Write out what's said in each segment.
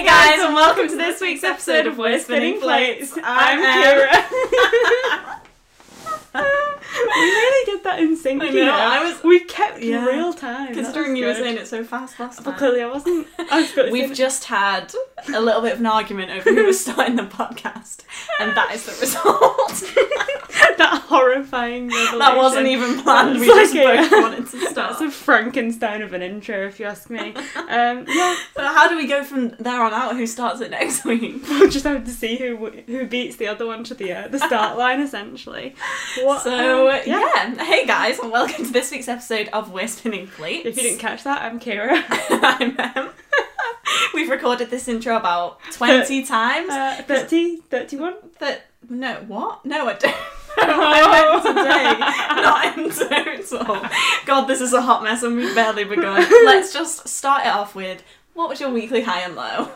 Hey guys, and welcome to this week's episode of We're Spinning Plates. I'm Kira. we really did that in sync. I you know, I was- We kept Yeah. real time. Considering you were saying it so fast last time. But clearly I wasn't. I was. We've just had a little bit of an argument over who was starting the podcast, and that is the result. that horrifying. Revelation. that wasn't even planned. We That's just like a- both wanted to start. That's a Frankenstein of an intro, if you ask me. Um, yeah, So how do we go from there on out? Who starts it next week? we'll just have to see who who beats the other one to the uh, the start line, essentially. What, So um, yeah. hey guys, and welcome to this week's episode of We're Spinning Plates. If you didn't catch that, I'm Kira. I'm Em. We've recorded this intro about twenty times. Uh, 30, 31? That no, what? No, I don't. I meant today, not in total. God, this is a hot mess, and we've barely begun. Let's just start it off with what was your weekly high and low?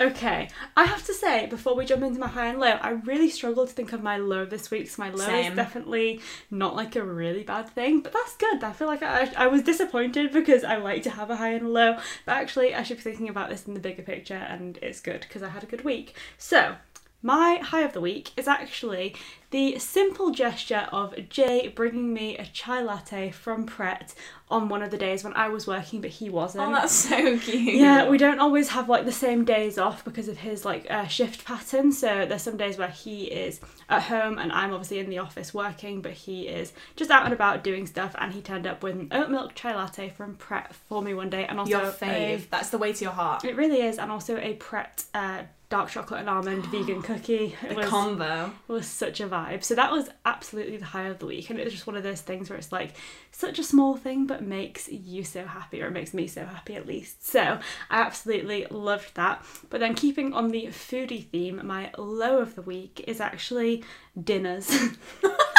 Okay, I have to say before we jump into my high and low, I really struggled to think of my low this week. So my low Same. is definitely not like a really bad thing, but that's good. I feel like I, I was disappointed because I like to have a high and a low, but actually I should be thinking about this in the bigger picture, and it's good because I had a good week. So my high of the week is actually the simple gesture of Jay bringing me a chai latte from Pret on one of the days when I was working, but he wasn't. Oh, that's so cute. Yeah, we don't always have like the same days off because of his like uh, shift pattern. So there's some days where he is at home and I'm obviously in the office working, but he is just out and about doing stuff. And he turned up with an oat milk chai latte from Pret for me one day, and also your a- That's the way to your heart. it really is, and also a Pret uh, dark chocolate and almond vegan cookie. It The was, combo. was such a vibe. So that was absolutely the high of the week, and it was just one of those things where it's like such a small thing, but makes you so happy, or makes me so happy at least. So I absolutely loved that. But then keeping on the foodie theme, my low of the week is actually dinners.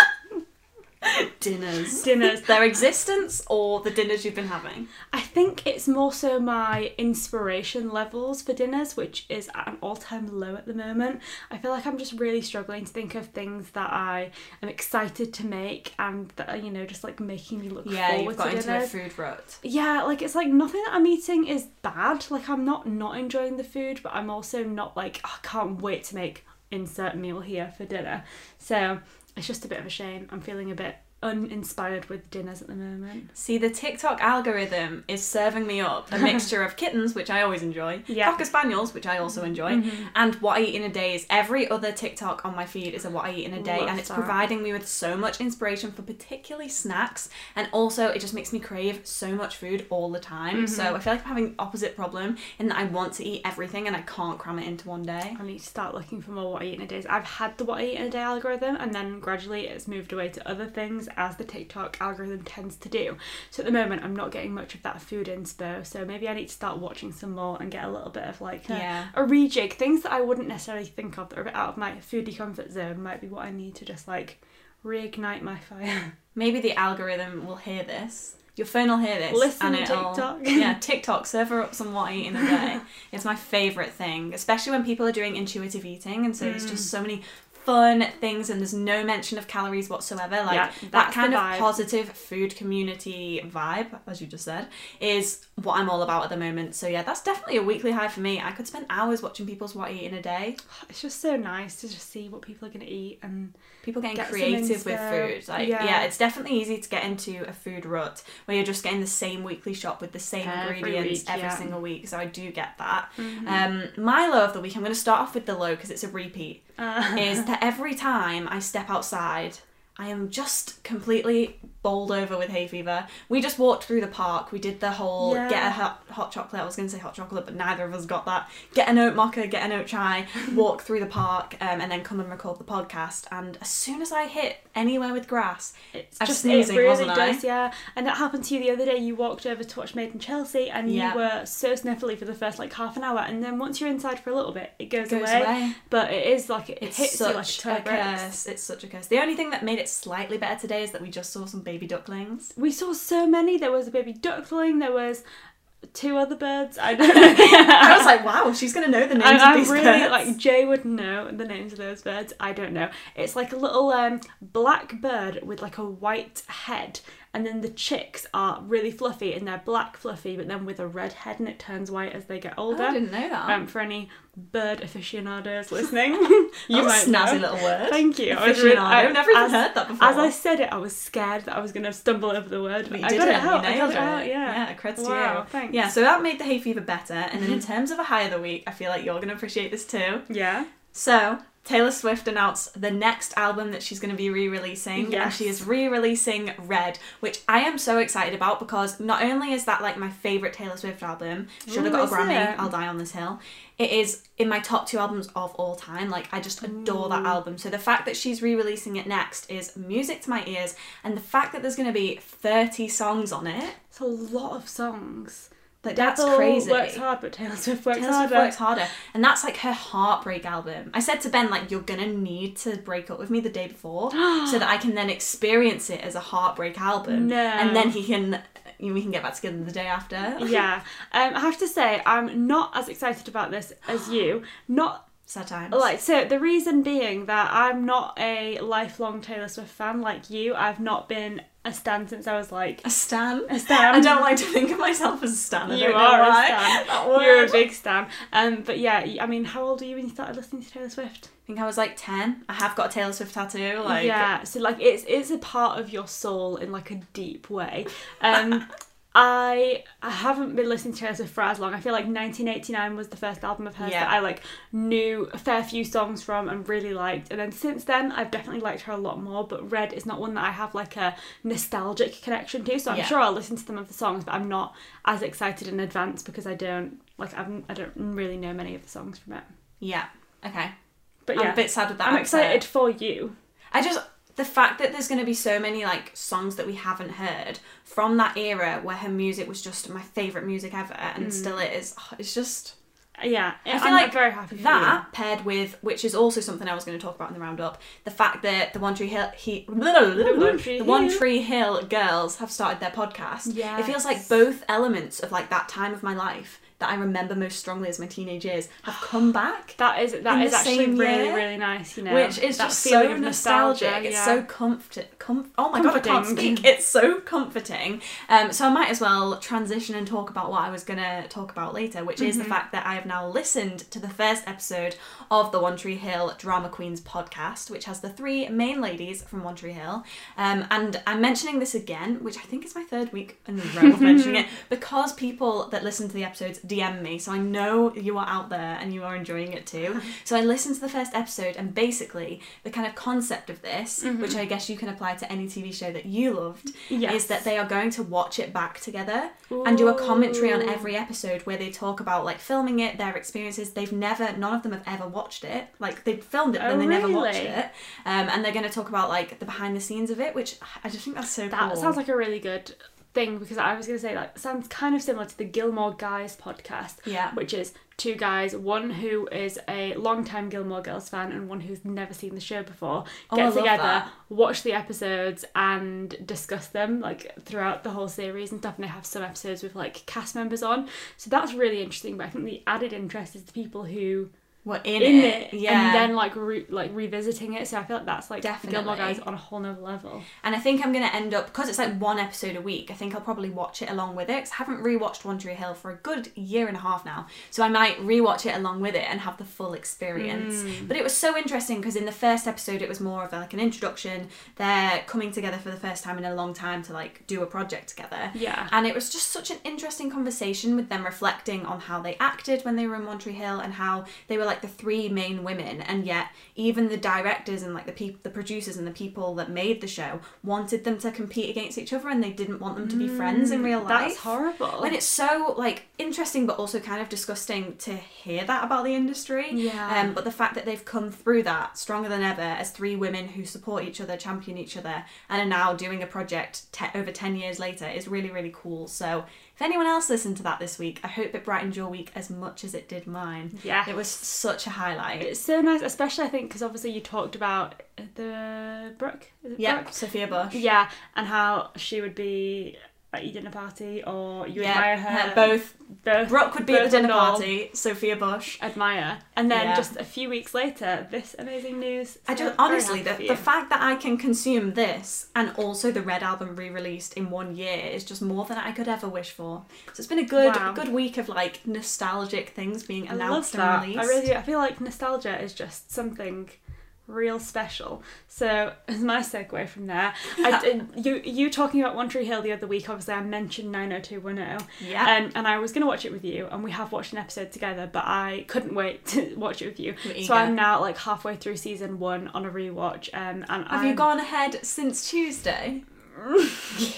Dinners. dinners. Their existence or the dinners you've been having? I think it's more so my inspiration levels for dinners, which is at an all time low at the moment. I feel like I'm just really struggling to think of things that I am excited to make and that are, you know, just like making me look Yeah, forward you've got to into dinners. a food rut. Yeah, like it's like nothing that I'm eating is bad. Like I'm not not enjoying the food, but I'm also not like "Oh, I can't wait to make insert meal here for dinner. So it's just a bit of a shame. I'm feeling a bit uninspired with dinners at the moment. See, the TikTok algorithm is serving me up a mixture of kittens, which I always enjoy, Yeah. Mm-hmm. cocker spaniels, which I also enjoy, and what I eat in a day. Is every other TikTok on my feed is a what I eat in a day, Love and it's that. providing me with so much inspiration for particularly snacks, and also it just makes me crave so much food all the time. Mm-hmm. So I feel like I'm having the opposite problem in that I want to eat everything and I can't cram it into one day. I need to start looking for more what I eat in a day. I've had the what I eat in a day algorithm, and then gradually it's moved away to other things as the TikTok algorithm tends to do. So at the moment, I'm not getting much of that food inspo. So maybe I need to start watching some more and get a little bit of like a, Yeah. a rejig. Things that I wouldn't necessarily think of that are a bit out of my foodie comfort zone might be what I need to just like reignite my fire. Maybe the algorithm will hear this. Your phone will hear this. Listen, and it'll, TikTok. yeah, TikTok, serve her up some what I eat in a day. it's my favourite thing, especially when people are doing intuitive eating. And so there's Mm. just so many fun things and there's no mention of calories whatsoever. Like Yeah, that kind of positive food community vibe, as you just said, is what I'm all about at the moment. So yeah, that's definitely a weekly high for me. I could spend hours watching people's what I eat in a day. It's just so nice to just see what people are going to eat and people getting Get creative with food like yeah. Yeah. it's definitely easy to get into a food rut where you're just getting the same weekly shop with the same Every ingredients week, every yeah. single week so i do get that Mm-hmm. um my low of the week i'm going to start off with the low because it's a repeat is that every time i step outside I am just completely bowled over with hay fever. We just walked through the park. We did the whole Yeah. get a hot, hot chocolate. I was going to say hot chocolate, but neither of us got that. Get an oat mocha, get an oat chai, walk through the park, um, and then come and record the podcast. And as soon as I hit anywhere with grass, It's I just sneezing, it really wasn't I? yeah. And that happened to you the other day. You walked over to watch Made in Chelsea, and Yeah. you were so sniffly for the first like half an hour, and then once you're inside for a little bit, it goes, goes away. away. But it is like it It's hits you like a a curse. It's such a curse. The only thing that made it slightly better today is that we just saw some baby ducklings. We saw so many. There was a baby duckling. There was two other birds. I don't know. I was like, wow, she's gonna know the names I, of I'm these really birds. like Jay would know the names of those birds. I don't know. It's like a little um, black bird with like a white head, and then the chicks are really fluffy and they're black fluffy, but then with a red head and it turns white as they get older. Oh, I didn't know that. Um, for any bird aficionados listening, you might snazzy know. little word. Thank you. I was really, never even as- heard that before. As I said it, I was scared that I was going to stumble over the word. But you I did got it. it out. I got nailed it out. Yeah. Yeah, creds to Wow, you. thanks. Yeah, so that made the hay fever better. And then in terms of a high of the week, I feel like you're going to appreciate this too. Yeah. So, Taylor Swift announced the next album that she's going to be re releasing. And she is re releasing Red, which I am so excited about because not only is that like my favourite Taylor Swift album, should have got a Grammy, it? I'll Die on This Hill. It is in my top two albums of all time. Like, I just adore that album. So, the fact that she's re releasing it next is music to my ears. And the fact that there's going to be 30 songs on it, It's a lot of songs. Like, that's Devil crazy. works hard, but Taylor Swift works Taylor Swift harder. works harder, and that's like her heartbreak album. I said to Ben, like, you're gonna need to break up with me the day before, so that I can then experience it as a heartbreak album, No. and then he can, we can get back together the day after. yeah. Um, I have to say, I'm not as excited about this as you. Not Sad times. like so. The reason being that I'm not a lifelong Taylor Swift fan like you. I've not been a stan since I was like a stan. a stan. I don't like to think of myself as a stan. I You are a stan. You're a big stan. Um, but yeah, I mean, how old are you when you started listening to Taylor Swift? I think I was like ten. I have got a Taylor Swift tattoo. Like, yeah, so like it's it's a part of your soul in like a deep way. Um, I I haven't been listening to Taylor Swift for as long. I feel like 1989 was the first album of hers Yeah. that I like knew a fair few songs from and really liked. And then since then, I've definitely liked her a lot more. But Red is not one that I have like a nostalgic connection to. So I'm Yeah. sure I'll listen to some of the songs, but I'm not as excited in advance because I don't like I'm, I don't really know many of the songs from it. yeah. Okay. But I'm yeah, a bit sad with that. I'm excited for you. I just the fact that there's going to be so many like songs that we haven't heard from that era where her music was just my favorite music ever and still is. oh, It's just Yeah, I feel I'm like very happy that paired with which is also something I was going to talk about in the roundup. The fact that the One Tree Hill he the One One Tree Tree Hill girls have started their podcast. Yes. It feels like both elements of like that time of my life that I remember most strongly as my teenage years have come back. That is that is actually really year, really nice, you know. which is just so nostalgic. nostalgia, It's yeah. so comfort. Com- oh my god, I can't speak. It's so comforting. Um, so I might as well transition and talk about what I was gonna talk about later, which is the Mm-hmm. fact that I have now listened to the first episode of the One Tree Hill Drama Queens podcast, which has the three main ladies from One Tree Hill. Um, and I'm mentioning this again, which I think is my third week in a row of mentioning it, because people that listen to the episodes DM me, so I know you are out there and you are enjoying it too. So I listened to the first episode, and basically the kind of concept of this, which I guess you can apply to any TV show that you loved, Yes. is that they are going to watch it back together and do a commentary on every episode where they talk about like filming it, their experiences. They've never, none of them have ever watched it. Like they filmed it, but Oh, then they never watched it. Um, and they're going to talk about like the behind the scenes of it, which I just think that's so That cool. sounds like a really good thing because I was going to say like sounds kind of similar to the Gilmore Guys podcast, yeah. which is two guys, one who is a long-time Gilmore Girls fan and one who's never seen the show before, Oh, get love together, that. watch the episodes and discuss them like throughout the whole series and stuff. And they have some episodes with like cast members on, so that's really interesting. But I think the added interest is the people who We're in, in it. it, Yeah. and then like re- like revisiting it. So I feel like that's like Gilmore Definitely. Guys on a whole nother level. And I think I'm going to end up, because it's like one episode a week, I think I'll probably watch it along with it. 'cause I haven't rewatched One Tree Hill for a good year and a half now. So I might rewatch it along with it and have the full experience. Mm. But it was so interesting because in the first episode, it was more of like an introduction. They're coming together for the first time in a long time to like do a project together. Yeah. And it was just such an interesting conversation with them reflecting on how they acted when they were in One Tree Hill and how they were like the three main women, and yet even the directors and like the people, the producers and the people that made the show wanted them to compete against each other, and they didn't want them to be friends in real life. That's horrible. And it's so like interesting, but also kind of disgusting to hear that about the industry. Yeah. Um, but the fact that they've come through that stronger than ever as three women who support each other, champion each other, and are now doing a project te- over ten years later is really really cool. So if anyone else listened to that this week, I hope it brightened your week as much as it did mine. Yeah. It was such a highlight. It's so nice, especially I think because obviously you talked about the Brooke. Yeah, Brooke? Sophia Bush. Yeah, and how she would be at your dinner party or you yeah, admire her. both. both Brooke would be at the dinner party. Sophia Bush. Admire. And then Yeah. just a few weeks later, this amazing news. I just honestly, the, the fact that I can consume this and also the Red album re-released in one year is just more than I could ever wish for. So it's been a good, Wow. good week of like nostalgic things being announced I love that. and released. I really. I feel like nostalgia is just something real special. So as my segue from there, I you you talking about One Tree Hill the other week. Obviously, I mentioned nine hundred two one zero. yeah, Um, and I was going to watch it with you, and we have watched an episode together, but I couldn't wait to watch it with you. So I'm now like halfway through season one on a rewatch. Um, and Have I'm, you gone ahead since Tuesday?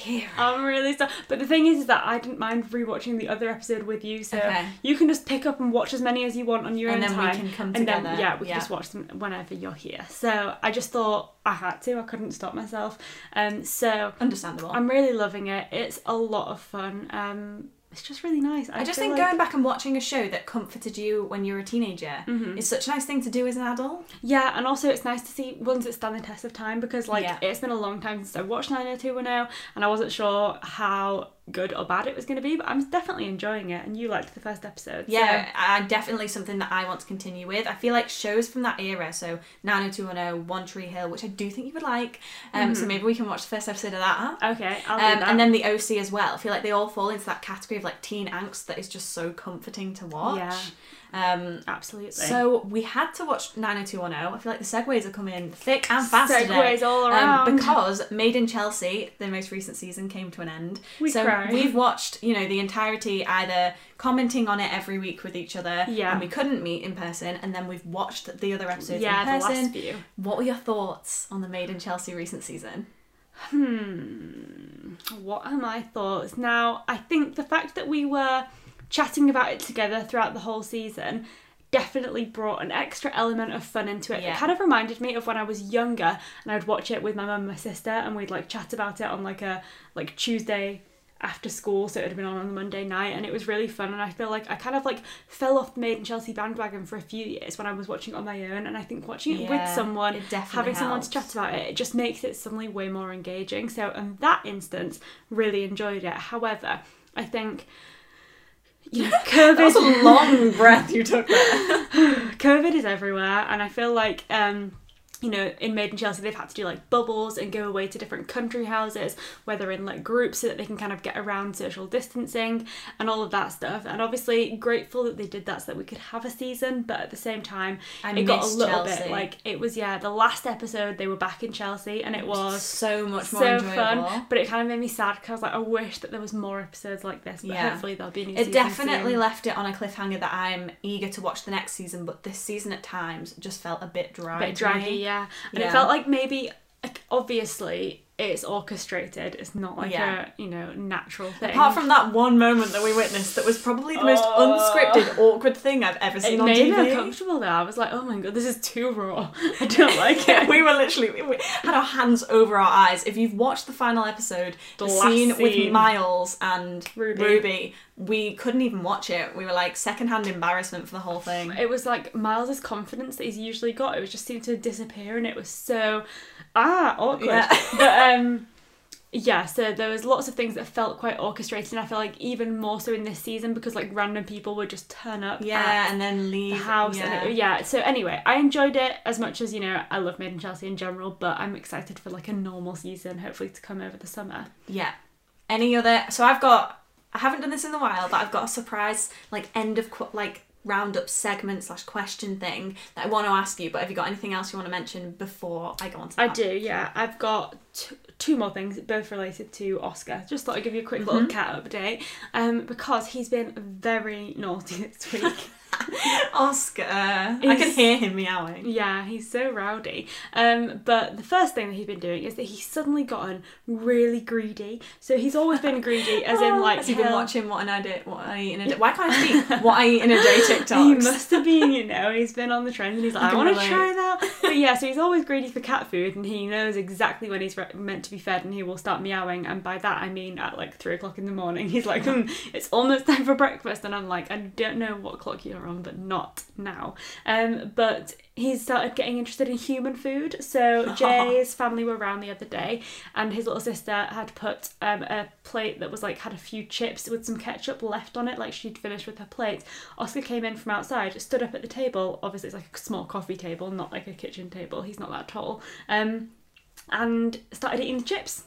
Yeah. I'm really sorry. But the thing is, is that I didn't mind rewatching the other episode with you, so Okay. you can just pick up and watch as many as you want on your And own then time. we can come and together. then yeah, we can just watch them whenever you're here. So I just thought I had to. I couldn't stop myself. Um, so Understandable. I'm really loving it. It's a lot of fun. Um, it's just really nice. I just think like- going back and watching a show that comforted you when you were a teenager Mhm. is such a nice thing to do as an adult. Yeah, and also it's nice to see ones that stand the test of time because like Yeah. it's been a long time since I watched 90210 and I wasn't sure how good or bad it was going to be, but I'm definitely enjoying it. And you liked the first episode, so- Yeah, I definitely something that I want to continue with. I feel like shows from that era, so 90210, One Tree Hill, which I do think you would like. Um, So maybe we can watch the first episode of that. Okay, I'll do Um, that. and then the OC as well. I feel like they all fall into that category of like teen angst that is just so comforting to watch. Yeah. Um, absolutely. so we had to watch 90210. I feel like the segues are coming thick and fast today. segues all around Um, because Made in Chelsea, the most recent season, came to an end. We so cried. we've watched, you know, the entirety either commenting on it every week with each other, Yeah. and we couldn't meet in person, and then we've watched the other episodes yeah, in the last few. What were your thoughts on the Made in Chelsea recent season? Hmm. What are my thoughts? Now, I think the fact that we were chatting about it together throughout the whole season definitely brought an extra element of fun into it. Yeah. It kind of reminded me of when I was younger and I'd watch it with my mum and my sister and we'd like chat about it on like a like Tuesday after school so it would have been on on a Monday night and it was really fun and I feel like I kind of like fell off the Made in Chelsea bandwagon for a few years when I was watching it on my own and I think watching it with someone it having someone to chat about it, it just makes it suddenly way more engaging. So, in that instance, really enjoyed it. However, I think you know, That was a long breath you took. COVID is everywhere, and I feel like um, you know, in Made in Chelsea, they've had to do like bubbles and go away to different country houses where they're in like groups so that they can kind of get around social distancing and all of that stuff. And obviously, grateful that they did that so that we could have a season, but at the same time, I it got a little Chelsea. bit like it was, yeah, the last episode they were back in Chelsea and it was so much more so enjoyable. fun, but it kind of made me sad because I was like, I wish that there was more episodes like this. But Yeah. hopefully there'll be a new It definitely soon. left it on a cliffhanger that I'm eager to watch the next season, but this season at times just felt a bit dry. a bit draggy, yeah. And Yeah. it felt like maybe, like, obviously, it's orchestrated. It's not like Yeah. a you know natural thing. Apart from that one moment that we witnessed, that was probably the most Oh. unscripted, awkward thing I've ever seen it on made me TV. uncomfortable though. I was like, oh my god, this is too raw. I don't like it. we were literally we had our hands over our eyes. If you've watched the final episode, The the, last scene, with. Miles and Ruby. Ruby. We couldn't even watch it. We were like secondhand embarrassment for the whole thing. It was like Miles's confidence that he's usually got. It was just seemed to disappear, and it was so ah awkward. Yeah. but um, yeah. So there was lots of things that felt quite orchestrated. And I feel like even more so in this season because like random people would just turn up. Yeah, and then leave the house Yeah. it, yeah so anyway i enjoyed it as much as you know i love made in chelsea in general but i'm excited for like a normal season hopefully to come over the summer Yeah. Any other? So I've got. I haven't done this in a while, but I've got a surprise like end of qu- like roundup segment slash question thing that I want to ask you. But have you got anything else you want to mention before I go on to That? i do yeah i've got t- two more things both related to oscar just thought i'd give you a quick little cat update um because he's been very naughty this week Oscar. I can hear him meowing. Yeah, he's so rowdy. Um, but the first thing that he's been doing is that he's suddenly gotten really greedy. So he's always been greedy, as in like Has he been watching what I did? What I eat in a day? Why can't I speak? what I eat in a day TikToks. He must have been, you know, he's been on the trend and he's like, I I want to try that. But yeah, so he's always greedy for cat food and he knows exactly when he's re- meant to be fed and he will start meowing. And by that I mean at like three o'clock in the morning. He's like, hmm, it's almost time for breakfast. And I'm like, I don't know what clock you're on, but not now. Um, but he's started getting interested in human food. So Jay's family were around the other day, and his little sister had put um, a plate that was like had a few chips with some ketchup left on it, like she'd finished with her plate. Oscar came in from outside, stood up at the table. Obviously, it's like a small coffee table, not like a kitchen table. He's not that tall. Um, and started eating the chips.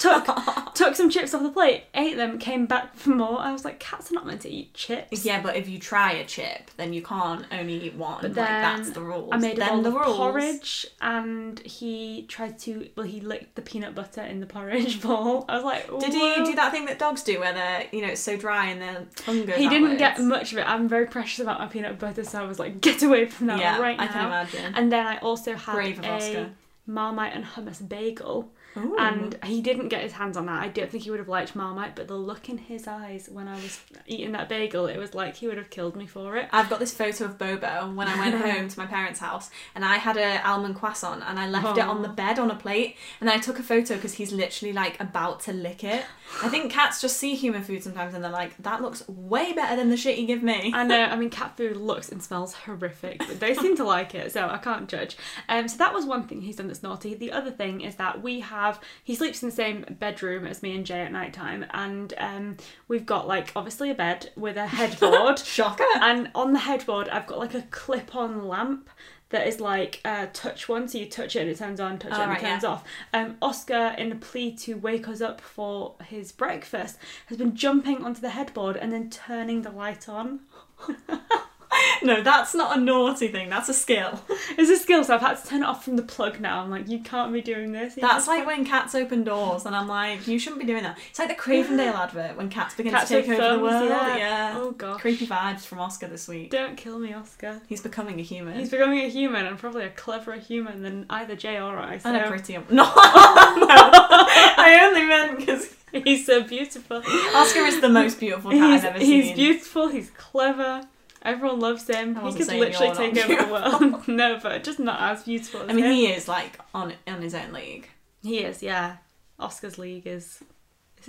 Took took some chips off the plate, ate them, came back for more. I was like, cats are not meant to eat chips. Yeah, but if you try a chip, then you can't only eat one. But like that's then the rules. I made a then bowl the of rules. porridge, and he tried to. Well, he licked the peanut butter in the porridge bowl. I was like, Did he do that thing that dogs do, where they're you know it's so dry and their tongue goes? He didn't get much of it. I'm very precious about my peanut butter, so I was like, get away from that yeah, right now. I can imagine. And then I also had Brave of a Oscar. Marmite and hummus bagel. Ooh. And he didn't get his hands on that. I don't think he would have liked Marmite, but the look in his eyes when I was eating that bagel, it was like he would have killed me for it. I've got this photo of Bobo when I went home to my parents' house, and I had a almond croissant, and I left it on the bed on a plate, and then I took a photo because he's literally like about to lick it. I think cats just see human food sometimes, and they're like, "That looks way better than the shit you give me." I know. I mean, cat food looks and smells horrific, but they seem to like it, so I can't judge. Um, so that was one thing he's done that's naughty. The other thing is that we have he sleeps in the same bedroom as me and Jay at night time, and um, we've got like obviously a bed with a headboard, Shocker. and on the headboard I've got like a clip-on lamp. That is like a touch one, so you touch it and it turns on, touch Oh, it and right, it turns yeah. off. Um, Oscar, in a plea to wake us up for his breakfast, has been jumping onto the headboard and then turning the light on. No, that's not a naughty thing. That's a skill. It's a skill, so I've had to turn it off from the plug now. I'm like, you can't be doing this. You That's like when cats open doors, and I'm like, you shouldn't be doing that. It's like the Cravendale advert when cats begin Cats to take over the world. yeah. Yeah. Oh god. Creepy vibes from Oscar this week. Don't kill me, Oscar. He's becoming a human. He's becoming a human and probably a cleverer human than either Jay or I. So and a pretty. No, no. I only meant because he's so beautiful. Oscar is the most beautiful cat he's, I've ever he's seen. He's beautiful. He's clever. Everyone loves him. He could literally take over the world. no, but just not as beautiful. As I mean, him. he is like on on his own league. he is. Yeah, Oscar's league is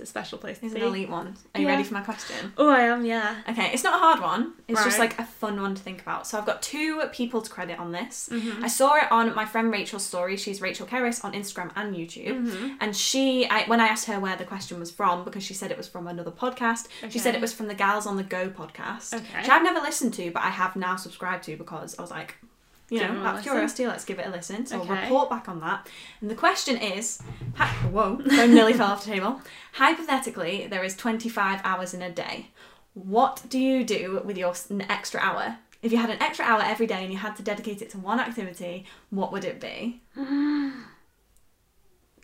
it's a special place to He's be. an elite one. Are you Yeah. ready for my question? Oh, I am. Yeah. Okay, it's not a hard one. It's just like a fun one to think about. So I've got two people to credit on this. Mm-hmm. I saw it on my friend Rachel's story. She's Rachel Kerris on Instagram and YouTube. Mm-hmm. And she, I, when I asked her where the question was from, because she said it was from another podcast, she said it was from the Gals on the Go podcast, Okay. which I've never listened to, but I have now subscribed to because I was like, you know, Give out of curiosity, let's give it a listen. So I'll report back on that. And the question is, hi- whoa, phone nearly fell off the table. Hypothetically, there is 25 hours in a day. What do you do with your extra hour? If you had an extra hour every day and you had to dedicate it to one activity, what would it be?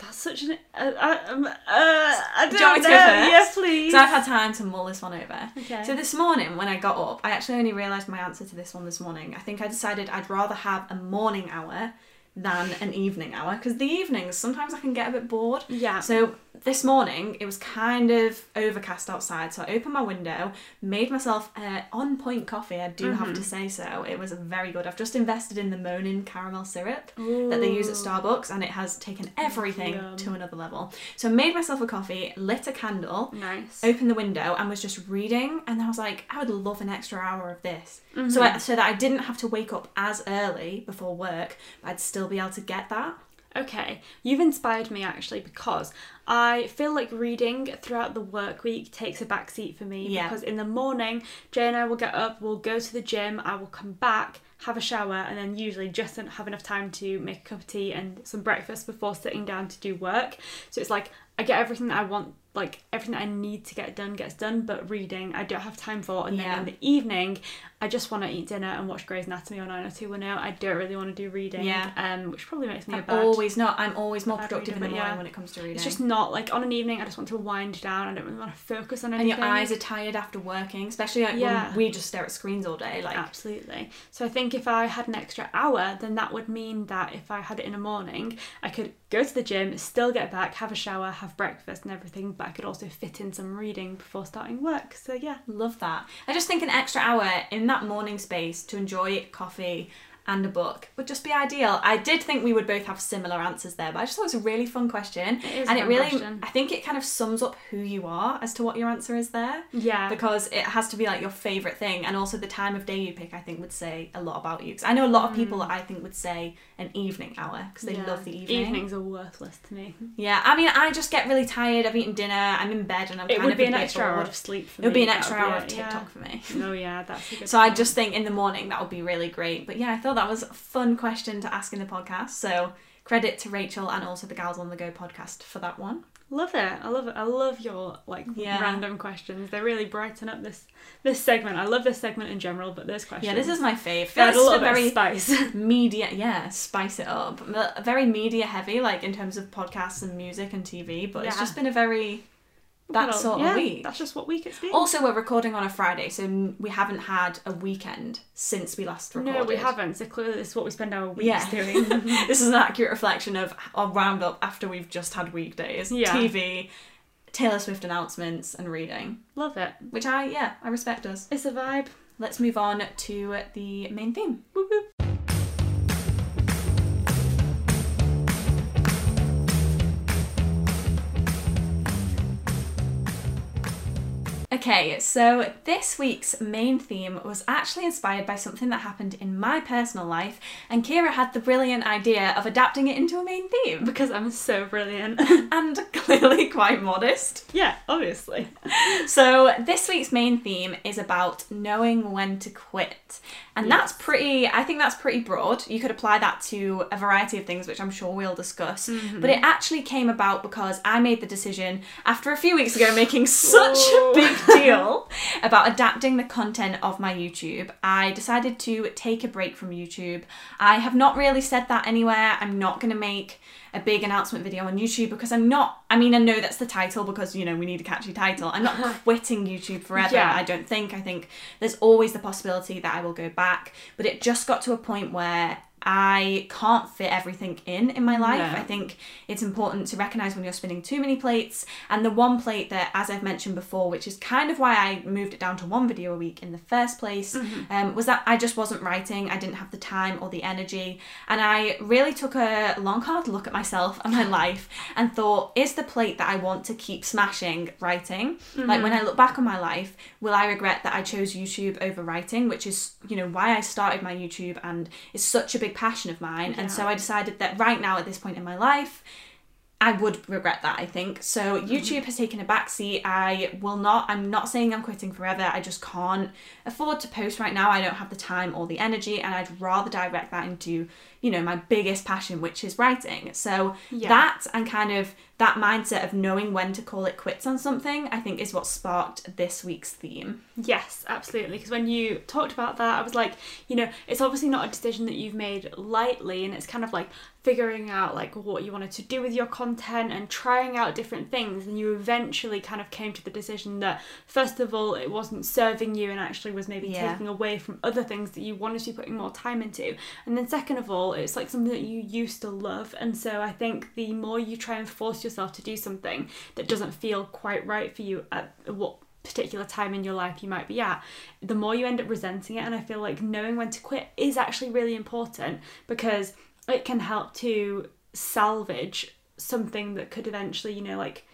That's such an. Uh, um, uh, I don't Do you want me to know. go first? Yes, please. So I've had time to mull this one over. Okay. So this morning when I got up, I actually only realised my answer to this one this morning. I think I decided I'd rather have a morning hour than an evening hour because the evenings sometimes I can get a bit bored. yeah. So this morning it was kind of overcast outside, so I opened my window, made myself a on point coffee. I do have Mm-hmm. to say so. It was very good. I've just invested in the Monin caramel syrup that they use at Starbucks, and it has taken everything Yum. to another level. So I made myself a coffee, lit a candle, Nice. opened the window, and was just reading. And I was like, I would love an extra hour of this, Mm-hmm. so I, so that I didn't have to wake up as early before work. But I'd still be able to get that. Okay, you've inspired me actually because I feel like reading throughout the work week takes a back seat for me Yeah. because in the morning, Jay and I will get up, we'll go to the gym, I will come back, have a shower, and then usually just don't have enough time to make a cup of tea and some breakfast before sitting down to do work. So it's like I get everything that I want, like everything that I need to get done gets done, but reading I don't have time for. And Yeah. then in the evening, I just want to eat dinner and watch Grey's Anatomy on 90210. I don't really want to do reading, Yeah. um, which probably makes me a I'm bad always not. I'm always more productive in the morning yeah. when it comes to reading. It's just not like on an evening. I just want to wind down. I don't really want to focus on and anything. your eyes are tired after working, especially like Yeah. when we just stare at screens all day. Like Absolutely. So I think if I had an extra hour, then that would mean that if I had it in the morning, I could go to the gym, still get back, have a shower, have breakfast and everything, but I could also fit in some reading before starting work. So yeah. Love that. I just think an extra hour in that morning space to enjoy coffee and a book would just be ideal. I did think we would both have similar answers there, but I just thought it was a really fun question. It and it really, question. I think it kind of sums up who you are as to what your answer is there. Yeah. Because it has to be like your favourite thing, and also the time of day you pick, I think, would say a lot about you. Because I know a lot of people that I think would say an evening hour because they Mm. Yeah. love the evening. Evenings are worthless to me. Yeah, I mean, I just get really tired. I've eaten dinner. I'm in bed, and I'm It kind would of be a an bit extra hour of sleep for It would me. be an extra hour it, of TikTok for me. Oh yeah, that's So I just think in the morning that would be really great. But yeah, I thought that was a fun question to ask in the podcast. So credit to Rachel and also the Gals on the Go podcast for that one. love it. I love it. I love your like Yeah. random questions. They really brighten up this this segment. I love this segment in general, but those questions. Yeah, this is my fave. Add a of very spice. media, yeah, spice it up. Very media heavy, like in terms of podcasts and music and TV. But it's just been a very that Well, sort yeah, of week. That's just what week it's been. Also, we're recording on a Friday, so we haven't had a weekend since we last recorded. no, we haven't. So clearly, this is what we spend our weeks Yeah. doing. this is an accurate reflection of our roundup after we've just had weekdays. Yeah. TV, Taylor Swift announcements, and reading. love it. Which I, yeah, I respect us. It's a vibe. Let's move on to the main theme. Whoop, Okay, so this week's main theme was actually inspired by something that happened in my personal life, and Kira had the brilliant idea of adapting it into a main theme. Because I'm so brilliant. And clearly quite modest. yeah, obviously. So, this week's main theme is about knowing when to quit. And that's pretty, I think that's pretty broad. You could apply that to a variety of things, which I'm sure we'll discuss. Mm-hmm. But it actually came about because I made the decision after a few weeks ago making such a big deal about adapting the content of my YouTube. I decided to take a break from YouTube. I have not really said that anywhere. I'm not going to make a big announcement video on YouTube because I'm not. I mean, I know that's the title because you know we need a catchy title. I'm not quitting YouTube forever. Yeah. I don't think. I think there's always the possibility that I will go back, but it just got to a point where I can't fit everything in in my life. No. I think it's important to recognize when you're spinning too many plates. And the one plate that, as I've mentioned before, which is kind of why I moved it down to one video a week in the first place, um, was that I just wasn't writing. I didn't have the time or the energy. And I really took a long, hard look at myself and my life and thought, is the plate that I want to keep smashing writing? Like when I look back on my life, will I regret that I chose YouTube over writing, which is, you know, why I started my YouTube and is such a big passion of mine. And so I decided that right now at this point in my life, I would regret that, I think. So mm-hmm. YouTube has taken a backseat. I will not, I'm not saying I'm quitting forever. I just can't afford to post right now. I don't have the time or the energy, and I'd rather direct that into, you know, my biggest passion, which is writing. So Yeah. that and kind of that mindset of knowing when to call it quits on something, I think is what sparked this week's theme. Yes, absolutely. Because when you talked about that, I was like, you know, it's obviously not a decision that you've made lightly, and it's kind of like figuring out like what you wanted to do with your content and trying out different things. And you eventually kind of came to the decision that first of all, it wasn't serving you and actually was maybe Yeah. taking away from other things that you wanted to be putting more time into. And then second of all, it's like something that you used to love. And so I think the more you try and force yourself to do something that doesn't feel quite right for you at what particular time in your life you might be at, the more you end up resenting it. And I feel like knowing when to quit is actually really important because it can help to salvage something that could eventually, you know, like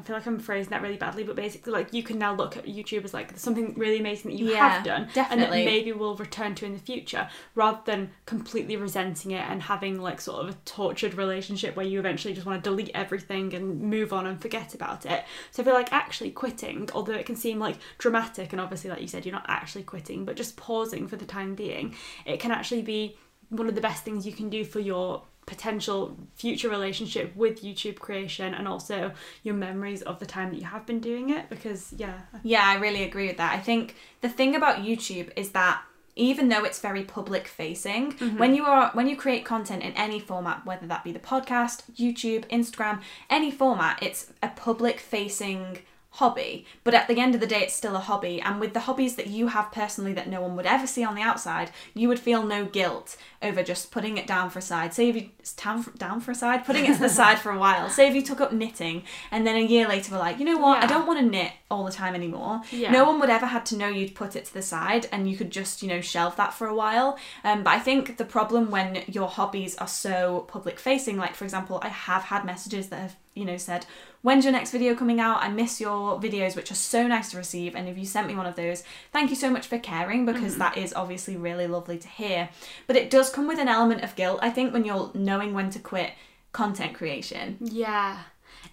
I feel like I'm phrasing that really badly, but basically, like you can now look at YouTube as like something really amazing that you Yeah, have done, and that maybe we'll return to in the future, rather than completely resenting it and having like sort of a tortured relationship where you eventually just want to delete everything and move on and forget about it. So I feel like actually quitting, although it can seem like dramatic, and obviously, like you said, you're not actually quitting, but just pausing for the time being, it can actually be one of the best things you can do for your potential future relationship with YouTube creation and also your memories of the time that you have been doing it because yeah Yeah, I really agree with that. I think the thing about YouTube is that even though it's very public facing, mm-hmm. when you are when you create content in any format, whether that be the podcast, YouTube, Instagram, any format, it's a public facing hobby, but at the end of the day, it's still a hobby. And with the hobbies that you have personally that no one would ever see on the outside, you would feel no guilt over just putting it down for a side. Say if you down for, down for a side, putting it to the side for a while. Say if you took up knitting and then a year later were like, you know what, I don't want to knit all the time anymore. Yeah. No one would ever had to know you'd put it to the side and you could just, you know, shelve that for a while. Um, but I think the problem when your hobbies are so public facing, like for example, I have had messages that have, you know, said, When's your next video coming out? I miss your videos, which are so nice to receive. And if you sent me one of those, thank you so much for caring because mm-hmm. that is obviously really lovely to hear. But it does come with an element of guilt, I think, when you're knowing when to quit content creation. Yeah.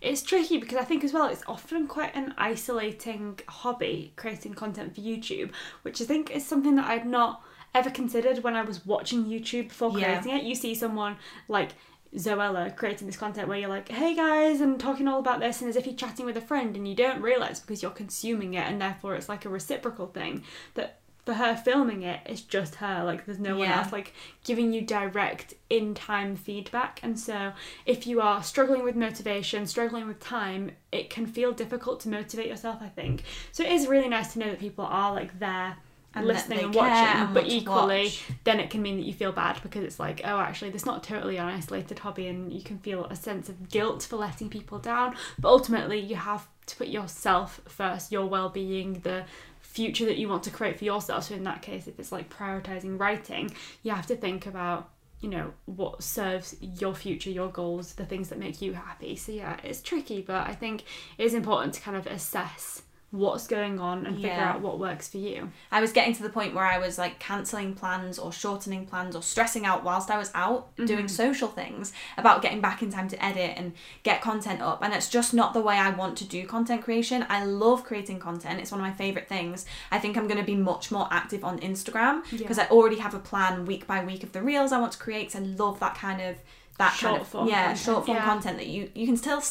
It's tricky because I think as well it's often quite an isolating hobby creating content for YouTube, which I think is something that I'd not ever considered when I was watching YouTube before Yeah. creating it. You see someone like Zoella creating this content where you're like, hey guys, I'm talking all about this, and as if you're chatting with a friend, and you don't realize because you're consuming it, and therefore it's like a reciprocal thing that for her filming it, it's just her. Like, there's no one Yeah. else like giving you direct in time feedback. And so, if you are struggling with motivation, struggling with time, it can feel difficult to motivate yourself, I think. So, it is really nice to know that people are like there. And listening and watching, and but equally, watch. then it can mean that you feel bad because it's like, oh, actually, this is not totally an isolated hobby, and you can feel a sense of guilt for letting people down. But ultimately, you have to put yourself first, your well being, the future that you want to create for yourself. So, in that case, if it's like prioritizing writing, you have to think about, you know, what serves your future, your goals, the things that make you happy. So, yeah, it's tricky, but I think it is important to kind of assess what's going on and figure out what works for you. I was getting to the point where I was like cancelling plans or shortening plans or stressing out whilst I was out doing mm-hmm. social things about getting back in time to edit and get content up. And it's just not the way I want to do content creation. I love creating content, it's one of my favourite things. I think I'm going to be much more active on Instagram because I already have a plan week by week of the reels I want to create. I love that kind of. That kind of form yeah, content, short form yeah. content that you you can still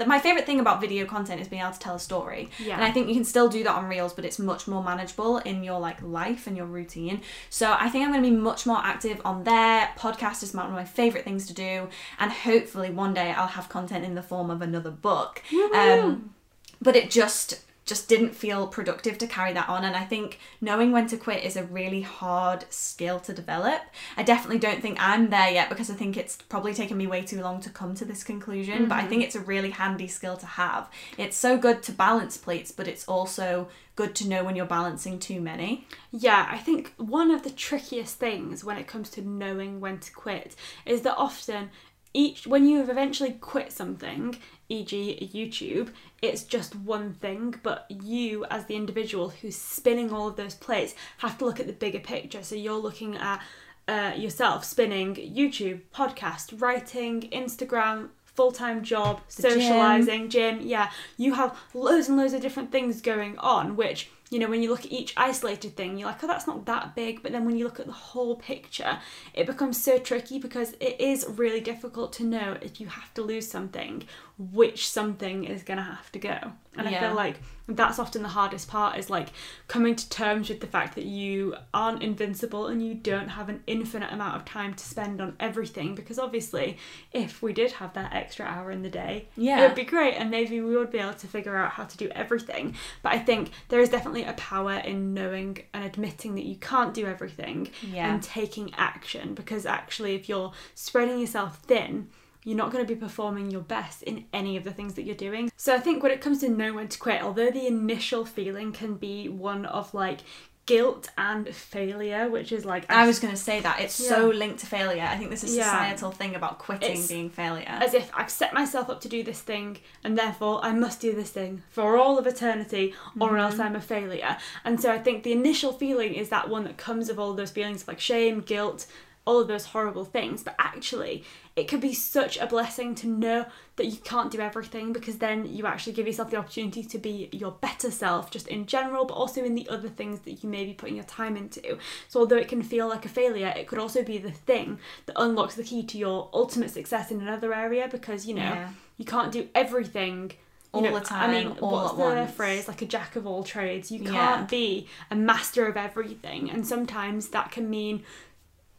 that my favorite thing about video content is being able to tell a story. Yeah. and i think you can still do that on reels but it's much more manageable in your like life and your routine. So i think i'm going to be much more active on there. Podcast is one of my favorite things to do. And hopefully one day i'll have content in the form of another book. Um but it just just didn't feel productive to carry that on. And i think knowing when to quit is a really hard skill to develop. I definitely don't think i'm there yet because i think it's probably taken me way too long to come to this conclusion but i mm-hmm. think it's a really handy skill to have. It's so good to balance plates but it's also good to know when you're balancing too many. Yeah, I think one of the trickiest things when it comes to knowing when to quit is that often each when you have eventually quit something, e.g. YouTube, it's just one thing, but you as the individual who's spinning all of those plates have to look at the bigger picture. So you're looking at uh, yourself spinning YouTube, podcast, writing, Instagram, full-time job, The gym. socializing, gym. Yeah, you have loads and loads of different things going on, which you know when you look at each isolated thing, you're like, oh, that's not that big. But then when you look at the whole picture, it becomes so tricky because it is really difficult to know if you have to lose something, which something is gonna have to go. And I feel like that's often the hardest part is like coming to terms with the fact that you aren't invincible and you don't have an infinite amount of time to spend on everything because obviously if we did have that extra hour in the day Yeah. it would be great and maybe we would be able to figure out how to do everything but i think there is definitely a power in knowing and admitting that you can't do everything Yeah. and taking action because actually if you're spreading yourself thin you're not going to be performing your best in any of the things that you're doing. So I think when it comes to knowing when to quit, although the initial feeling can be one of like guilt and failure, which is like I was going to say that it's so linked to failure. I think this is a Yeah. societal thing about quitting It's- being failure. as if I've set myself up to do this thing and therefore I must do this thing for all of eternity or else mm-hmm. I'm a failure. And so I think the initial feeling is that one that comes of all those feelings of like shame, guilt, all of those horrible things. But actually, it can be such a blessing to know that you can't do everything because then you actually give yourself the opportunity to be your better self just in general, but also in the other things that you may be putting your time into. So, although it can feel like a failure, it could also be the thing that unlocks the key to your ultimate success in another area because you know Yeah. you can't do everything. You All know, the time, I mean, what's at the once. phrase? Like a jack of all trades. You can't be a master of everything, and sometimes that can mean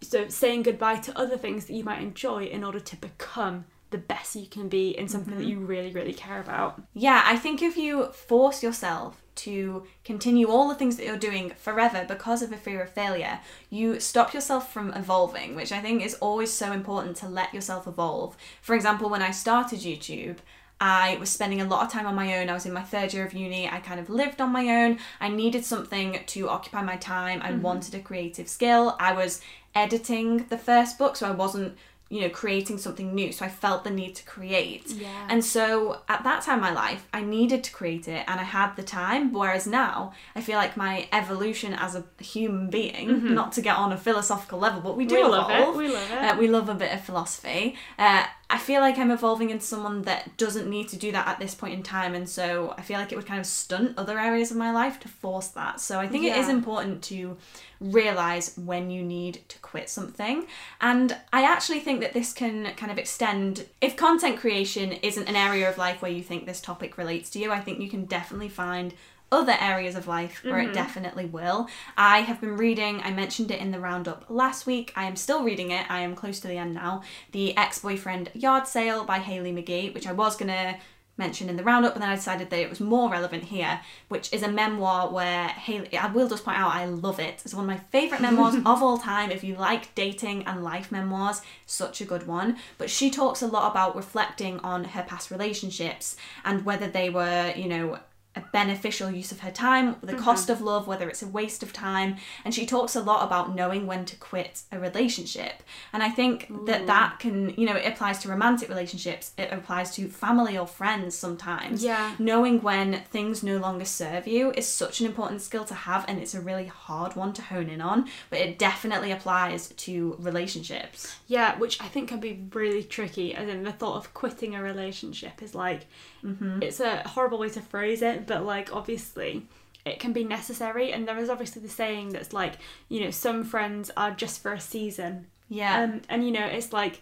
so saying goodbye to other things that you might enjoy in order to become the best you can be in something Mm-hmm. that you really, really care about. Yeah, I think if you force yourself to continue all the things that you're doing forever because of a fear of failure, you stop yourself from evolving, which I think is always so important to let yourself evolve. For example, when I started YouTube, I was spending a lot of time on my own. I was in my third year of uni. I kind of lived on my own. I needed something to occupy my time. I wanted a creative skill. I was editing the first book, so I wasn't, you know, creating something new. So I felt the need to create. Yeah. And so at that time in my life, I needed to create it and I had the time. Whereas now, I feel like my evolution as a human being, not to get on a philosophical level, but we do Mm-hmm. we love it. We love it. Uh, we love a bit of philosophy. Uh, I feel like I'm evolving into someone that doesn't need to do that at this point in time, and so I feel like it would kind of stunt other areas of my life to force that. So I think it is important to realize when you need to quit something. And I actually think that this can kind of extend if content creation isn't an area of life where you think this topic relates to you, I think you can definitely find other areas of life where it mm-hmm. definitely will. I have been reading, I mentioned it in the roundup last week. I am still reading it. I am close to the end now. The Ex Boyfriend Yard Sale by Haley McGee, which I was going to mention in the roundup, but then I decided that it was more relevant here, which is a memoir where Haley, I will just point out, I love it. It's one of my favourite memoirs of all time. If you like dating and life memoirs, such a good one. But she talks a lot about reflecting on her past relationships and whether they were, you know, a beneficial use of her time, the mm-hmm. cost of love, whether it's a waste of time. And she talks a lot about knowing when to quit a relationship. And I think that that can, you know, it applies to romantic relationships, it applies to family or friends sometimes. Yeah. Knowing when things no longer serve you is such an important skill to have, and it's a really hard one to hone in on, but it definitely applies to relationships. Yeah, which I think can be really tricky. As in, the thought of quitting a relationship is like, mm-hmm. it's a horrible way to phrase it, but like, obviously, it can be necessary. And there is obviously the saying that's like, you know, some friends are just for a season. Yeah. Um, and, you know, it's like,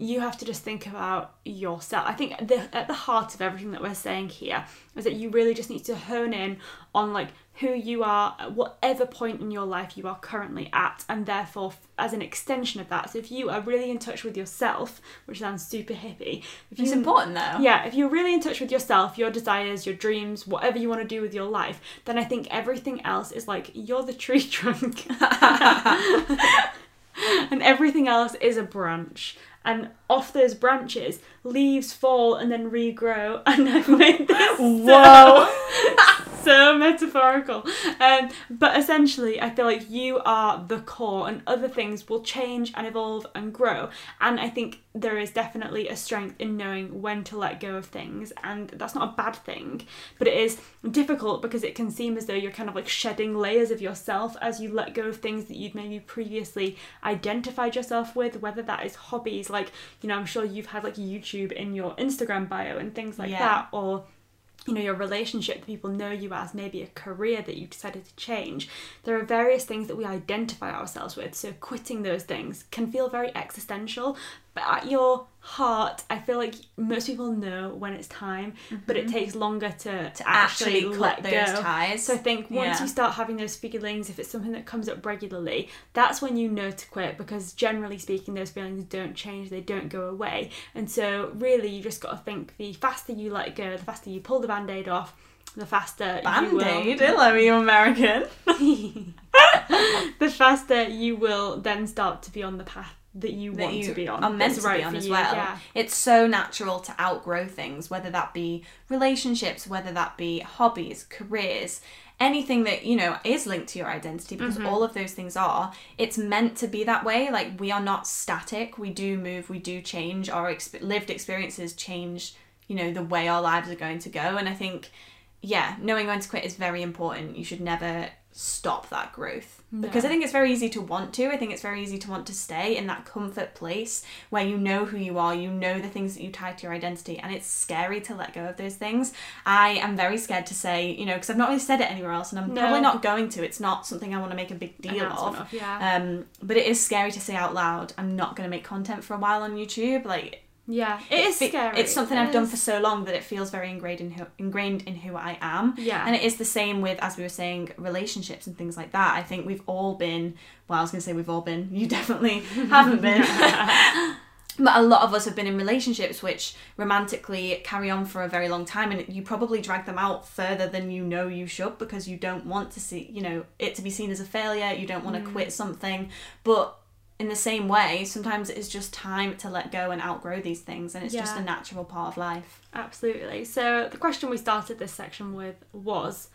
you have to just think about yourself. I think the, at the heart of everything that we're saying here is that you really just need to hone in on like who you are at whatever point in your life you are currently at, and therefore as an extension of that. So if you are really in touch with yourself, which sounds super hippie, if it's important though. yeah, if you're really in touch with yourself, your desires, your dreams, whatever you want to do with your life, then I think everything else is like you're the tree trunk. and everything else is a branch. And off those branches, leaves fall and then regrow. And I've made this Whoa. so metaphorical. Um, but essentially, I feel like you are the core, and other things will change and evolve and grow. And I think there is definitely a strength in knowing when to let go of things, and that's not a bad thing. But it is difficult because it can seem as though you're kind of like shedding layers of yourself as you let go of things that you'd maybe previously identified yourself with, whether that is hobbies, like, you know, I'm sure you've had like YouTube in your Instagram bio and things like Yeah. that, or you know your relationship that people know you as maybe a career that you've decided to change there are various things that we identify ourselves with so quitting those things can feel very existential but at your heart i feel like most people know when it's time but it takes longer to, Mm-hmm. to actually, actually let go ties. so I think once Yeah. you start having those feelings, if it's something that comes up regularly, that's when you know to quit because generally speaking, those feelings don't change, they don't go away. And so, really, you just got to think the faster you let go, the faster you pull the band aid off, the faster you Band aid? will. Hello, you American. the faster you will then start to be on the path that you that want you to be on. are meant to right be on as you, well. Yeah. It's so natural to outgrow things, whether that be relationships, whether that be hobbies, careers, anything that you know is linked to your identity, because Mm-hmm. all of those things are. It's meant to be that way. Like we are not static. We do move. We do change. Our exp- lived experiences change. You know the way our lives are going to go, and I think. Yeah, knowing when to quit is very important. You should never stop that growth because I think it's very easy to want to. I think it's very easy to want to stay in that comfort place where you know who you are, you know the things that you tie to your identity, and it's scary to let go of those things. I am very scared to say, you know, because I've not really said it anywhere else, and I'm No. probably not going to. It's not something I want to make a big deal of. of, yeah. Um, but it is scary to say out loud. I'm not going to make content for a while on YouTube. Like yeah, it is fe- scary. It's something It I've done for so long that it feels very ingrained in who, ingrained in who I am. Yeah. And it is the same with, as we were saying, relationships and things like that. I think we've all been. Well, I was going to say we've all been. You definitely haven't been. But a lot of us have been in relationships which romantically carry on for a very long time, and you probably drag them out further than you know you should because you don't want to see, you know, it to be seen as a failure. You don't want to mm. quit something, but in the same way, sometimes it is just time to let go and outgrow these things, and it's just a natural part of life. Absolutely. So the question we started this section with was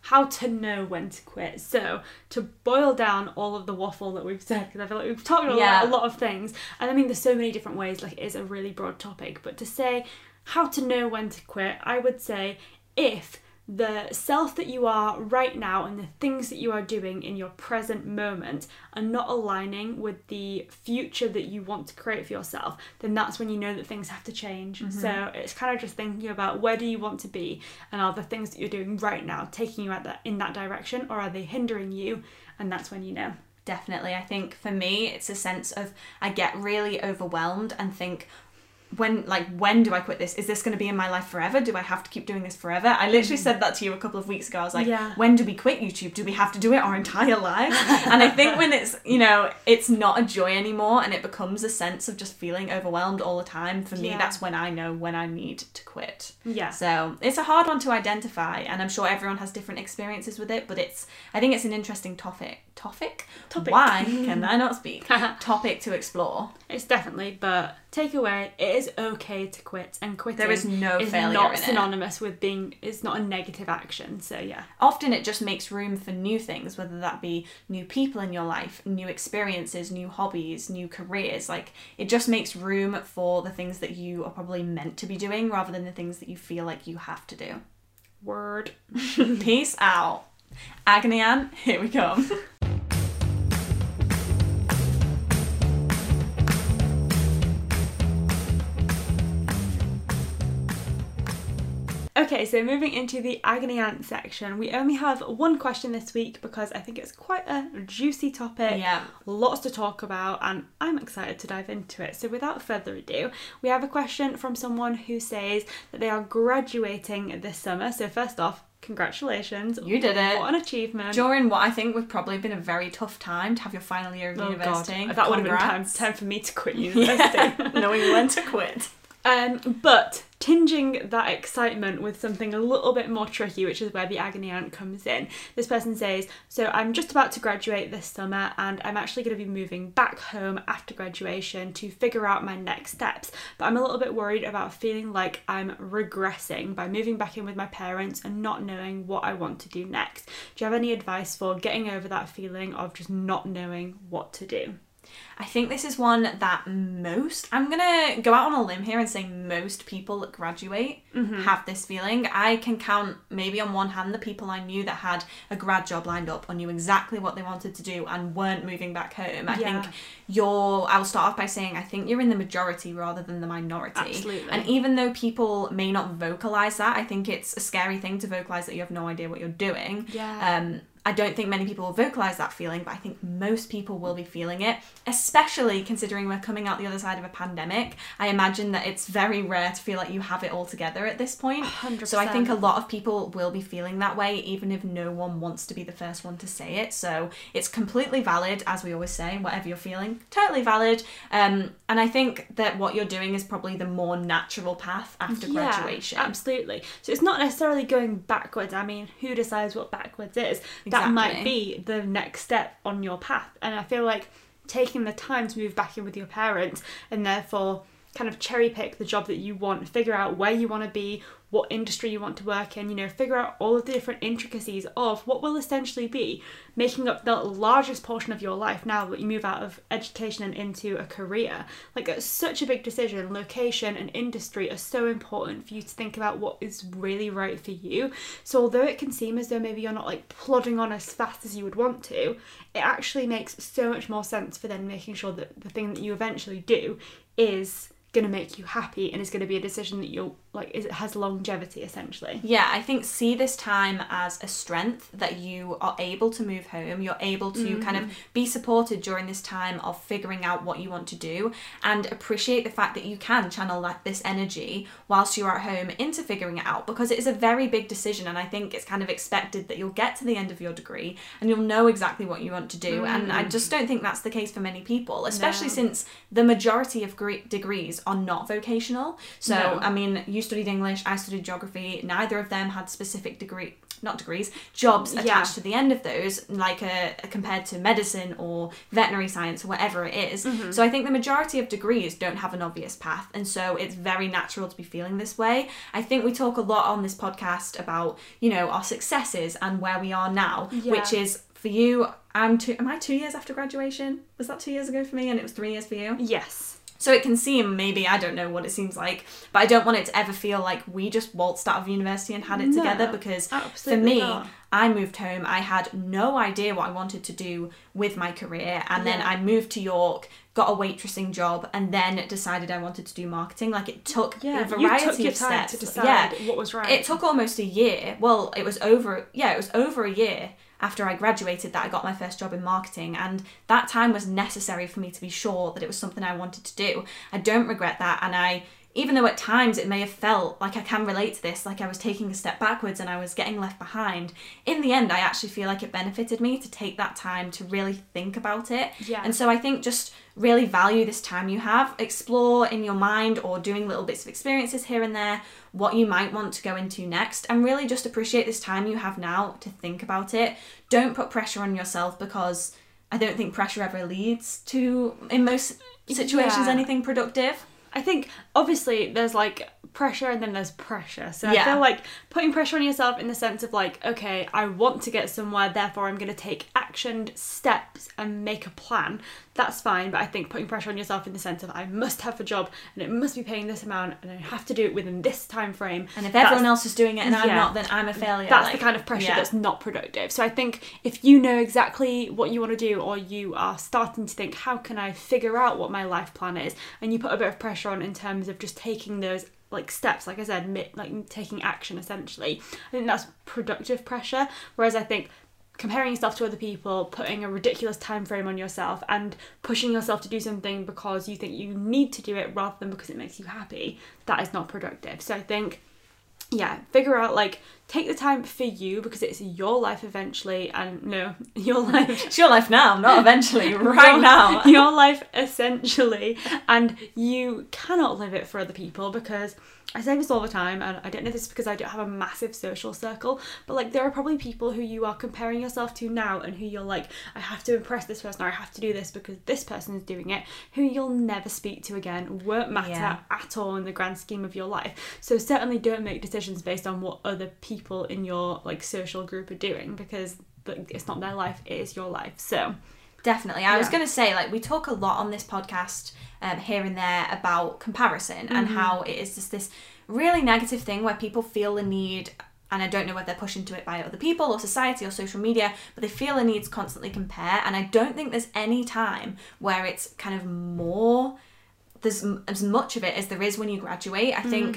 how to know when to quit. So to boil down all of the waffle that we've said, because I feel like we've talked about Yeah. a lot of things, and I mean there's so many different ways. Like it is a really broad topic, but to say how to know when to quit, I would say if the self that you are right now and the things that you are doing in your present moment are not aligning with the future that you want to create for yourself, then that's when you know that things have to change. Mm-hmm. So it's kind of just thinking about where do you want to be and are the things that you're doing right now taking you at that in that direction or are they hindering you? And that's when you know. Definitely. I think for me, it's a sense of I get really overwhelmed and think, when like when do I quit this? Is this going to be in my life forever? Do I have to keep doing this forever? I literally mm. said that to you a couple of weeks ago. I was like, Yeah. when do we quit YouTube? Do we have to do it our entire life? and I think when it's you know it's not a joy anymore and it becomes a sense of just feeling overwhelmed all the time. For me, Yeah. that's when I know when I need to quit. Yeah. So it's a hard one to identify, and I'm sure everyone has different experiences with it. But it's, I think it's an interesting topic. Topic. Topic. Why can I not speak? topic to explore. It's definitely, but takeaway, it is okay to quit, and quitting There is no is failure not in it. synonymous with being. It's not a negative action. So yeah, Often it just makes room for new things, whether that be new people in your life, new experiences, new hobbies, new careers. Like it just makes room for the things that you are probably meant to be doing rather than the things that you feel like you have to do. word. Peace out. Agony Ann, here we come. Okay, so moving into the agony aunt section, we only have one question this week because I think it's quite a juicy topic. Yeah. Lots to talk about, and I'm excited to dive into it. So, without further ado, we have a question from someone who says that they are graduating this summer. So, first off, congratulations. You did it. What an achievement. During what I think would probably been a very tough time to have your final year of Oh, university. God. That would have been time, time for me to quit university. Knowing when to quit. Um, but tinging that excitement with something a little bit more tricky, which is where the agony aunt comes in. This person says, So I'm just about to graduate this summer and I'm actually going to be moving back home after graduation to figure out my next steps. But I'm a little bit worried about feeling like I'm regressing by moving back in with my parents and not knowing what I want to do next. Do you have any advice for getting over that feeling of just not knowing what to do? I think this is one that most, I'm gonna go out on a limb here and say most people that graduate Mm-hmm. have this feeling. I can count maybe on one hand the people I knew that had a grad job lined up or knew exactly what they wanted to do and weren't moving back home. I Yeah. think you're, I'll start off by saying I think you're in the majority rather than the minority. Absolutely. And even though people may not vocalize that, I think it's a scary thing to vocalize that you have no idea what you're doing. Yeah. Um, I don't think many people will vocalize that feeling, but I think most people will be feeling it, especially considering we're coming out the other side of a pandemic. I imagine that it's very rare to feel like you have it all together at this point. 100%. So I think a lot of people will be feeling that way, even if no one wants to be the first one to say it. So it's completely valid, as we always say, whatever you're feeling, totally valid. Um, and I think that what you're doing is probably the more natural path after graduation. Absolutely. So it's not necessarily going backwards. I mean, who decides what backwards is? That might be the next step on your path. And I feel like taking the time to move back in with your parents and therefore kind of cherry pick the job that you want, figure out where you want to be, what industry you want to work in, you know, figure out all of the different intricacies of what will essentially be making up the largest portion of your life now that you move out of education and into a career. Like it's such a big decision. Location and industry are so important for you to think about what is really right for you. So although it can seem as though maybe you're not like plodding on as fast as you would want to, it actually makes so much more sense for then making sure that the thing that you eventually do is going to make you happy and is going to be a decision that you'll like is, it has longevity essentially Yeah, I think see this time as a strength that you are able to move home. You're able to kind of mm. be supported during this time of figuring out what you want to do and appreciate the fact that you can channel like this energy whilst you're at home into figuring it out because it is a very big decision and I think it's kind of expected that you'll get to the end of your degree and you'll know exactly what you want to do and I just mm. don't think that's the case for many people, especially No. since the majority of gre- degrees are not vocational. So, No. I mean, you studied English, I studied geography. Neither of them had specific degree, not degrees, jobs Yeah. attached to the end of those, like a, compared to medicine or veterinary science or whatever it is. Mm-hmm. So I think the majority of degrees don't have an obvious path, and so it's very natural to be feeling this way. I think we talk a lot on this podcast about you know our successes and where we are now, Yeah. which is for you. I'm two. Am I two years after graduation? Was that two years ago for me, and it was three years for you? yes So it can seem maybe I don't know what it seems like, but I don't want it to ever feel like we just waltzed out of university and had it No, together because for me, not. I moved home. I had no idea what I wanted to do with my career, and then I moved to York, got a waitressing job, and then decided I wanted to do marketing. Like it took yeah a variety you took your of time steps. to decide yeah, what was right it took almost a year. Well, it was over. Yeah, it was over a year after I graduated that I got my first job in marketing, and that time was necessary for me to be sure that it was something I wanted to do. I don't regret that, and I. Even though at times it may have felt like I can relate to this, like I was taking a step backwards and I was getting left behind, in the end, I actually feel like it benefited me to take that time to really think about it. Yeah. And so I think just really value this time you have, explore in your mind or doing little bits of experiences here and there what you might want to go into next, and really just appreciate this time you have now to think about it. Don't put pressure on yourself because I don't think pressure ever leads to, in most situations, Yeah. anything productive. I think obviously there's like pressure and then there's pressure. So Yeah. I feel like putting pressure on yourself in the sense of like, okay, I want to get somewhere, therefore I'm going to take actioned steps and make a plan. That's fine, but I think putting pressure on yourself in the sense of I must have a job and it must be paying this amount and I have to do it within this time frame. And if everyone else is doing it and I'm not, then I'm a failure. that's Like, the kind of pressure yeah. that's not productive. So I think if you know exactly what you want to do, or you are starting to think, how can I figure out what my life plan is, and you put a bit of pressure on in terms of just taking those like steps, like I said, mi- like taking action essentially. I think that's productive pressure. Whereas I think comparing yourself to other people, putting a ridiculous time frame on yourself, and pushing yourself to do something because you think you need to do it rather than because it makes you happy, that is not productive. So I think yeah, figure out like take the time for you because it's your life eventually and no, your life It's your life now, not eventually, right your- now. Your life essentially and you cannot live it for other people because I say this all the time and I don't know this because I don't have a massive social circle, but like there are probably people who you are comparing yourself to now and who you're like, I have to impress this person or I have to do this because this person is doing it, who you'll never speak to again, won't matter Yeah. at all in the grand scheme of your life. So certainly don't make decisions based on what other people in your like social group are doing because like, it's not their life, it is your life. So Definitely. I was going to say, like, we talk a lot on this podcast um, here and there about comparison and how it is just this really negative thing where people feel the need. And I don't know whether they're pushed into it by other people or society or social media, but they feel the need to constantly compare. And I don't think there's any time where it's kind of more, there's m- as much of it as there is when you graduate. I think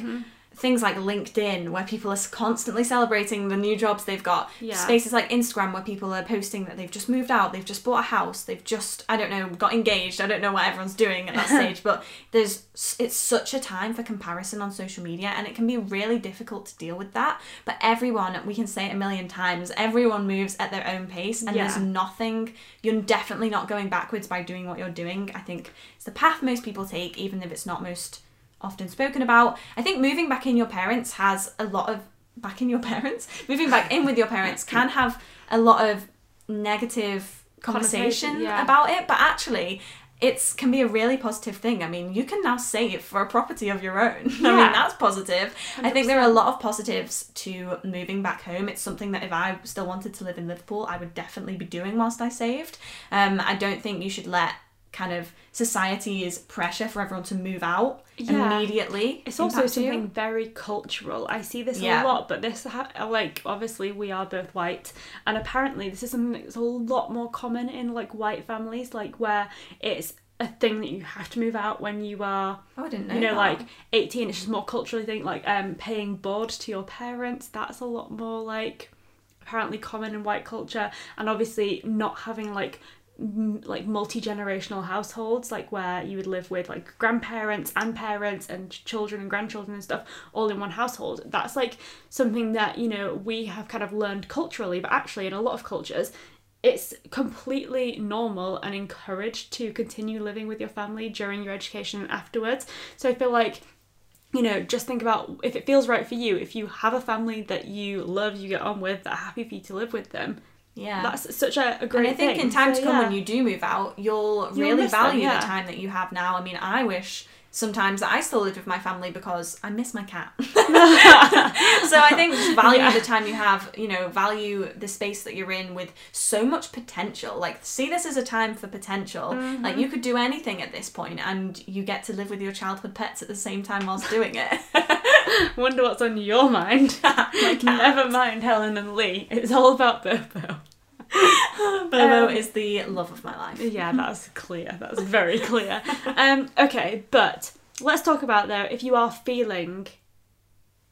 things like LinkedIn, where people are constantly celebrating the new jobs they've got, Yeah. spaces like Instagram, where people are posting that they've just moved out, they've just bought a house, they've just, I don't know, got engaged. I don't know what everyone's doing at that stage, but there's, it's such a time for comparison on social media, and it can be really difficult to deal with that. But everyone, we can say it a million times, everyone moves at their own pace, and there's nothing, you're definitely not going backwards by doing what you're doing. I think it's the path most people take, even if it's not most often spoken about. I think moving back in your parents has a lot of back in your parents. Moving back in with your parents can have a lot of negative conversation yeah. about it, but actually it's can be a really positive thing. I mean, you can now save for a property of your own. I mean, that's positive. I think there are a lot of positives to moving back home. It's something that if I still wanted to live in Liverpool, I would definitely be doing whilst I saved. Um, I don't think you should let kind of society's pressure for everyone to move out Yeah. immediately. It's also impact you. something very cultural. I see this Yeah. a lot, but this ha- like obviously we are both white, and apparently this is something that's a lot more common in like white families, like where it's a thing that you have to move out when you are Oh, I didn't know. you know that. like 18 it's just more culturally thing like um paying board to your parents that's a lot more like apparently common in white culture and obviously not having like like multi-generational households like where you would live with like grandparents and parents and children and grandchildren and stuff all in one household that's like something that you know we have kind of learned culturally but actually in a lot of cultures it's completely normal and encouraged to continue living with your family during your education and afterwards. So I feel like you know, just think about if it feels right for you, if you have a family that you love, you get on with, that are happy for you to live with them. Yeah. That's such a, a and great I think thing. in time So, to come yeah. when you do move out, you'll You'll really miss them, value yeah. the time that you have now. I mean, I wish sometimes I still lived with my family because I miss my cat. so I think just value Yeah. the time you have, you know, value the space that you're in with so much potential. Like see this as a time for potential. Mm-hmm. Like you could do anything at this point and you get to live with your childhood pets at the same time whilst doing it. Wonder what's on your mind. cat. Never mind Helen and Lee. It's all about Bobo. Bobo Um, is the love of my life. Yeah, that's clear. That's very clear. Um, okay, but let's talk about though if you are feeling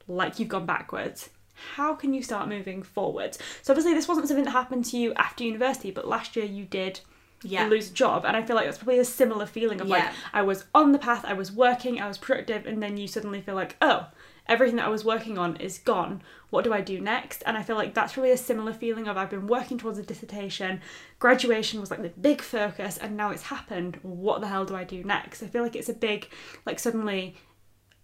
like you've gone backwards, how can you start moving forwards? So obviously this wasn't something that happened to you after university, but last year you did Yeah. lose a job, and I feel like that's probably a similar feeling of like I was on the path, I was working, I was productive, and then you suddenly feel like oh. Everything that I was working on is gone. What do I do next? And I feel like that's really a similar feeling of I've been working towards a dissertation, graduation was like the big focus and now it's happened. What the hell do i do next? I feel like it's a big like suddenly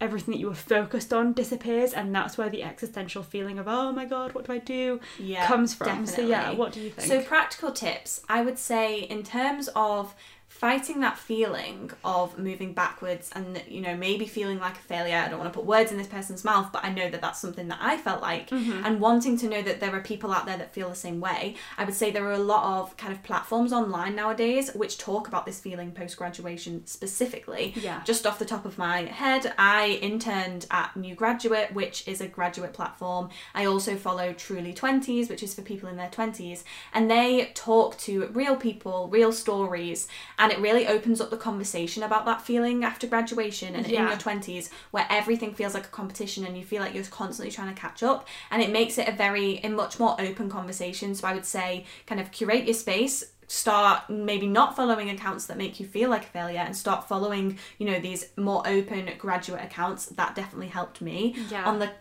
everything that you were focused on disappears and that's where the existential feeling of oh my god what do i do? Yeah, comes from. So yeah what do you think? So practical tips, I would say in terms of fighting that feeling of moving backwards and you know maybe feeling like a failure i don't want to put words in this person's mouth but i know that that's something that i felt like Mm-hmm. and wanting to know that there are people out there that feel the same way i would say there are a lot of kind of platforms online nowadays which talk about this feeling post graduation specifically Yeah. just off the top of my head, I interned at New Graduate, which is a graduate platform. I also follow Truly 20s, which is for people in their 20s, and they talk to real people, real stories, and it really opens up the conversation about that feeling after graduation and in your 20s where everything feels like a competition and you feel like you're constantly trying to catch up. And it makes it a very a much more open conversation. So i would say kind of curate your space start maybe not following accounts that make you feel like a failure and start following you know these more open graduate accounts. That definitely helped me. Yeah. on the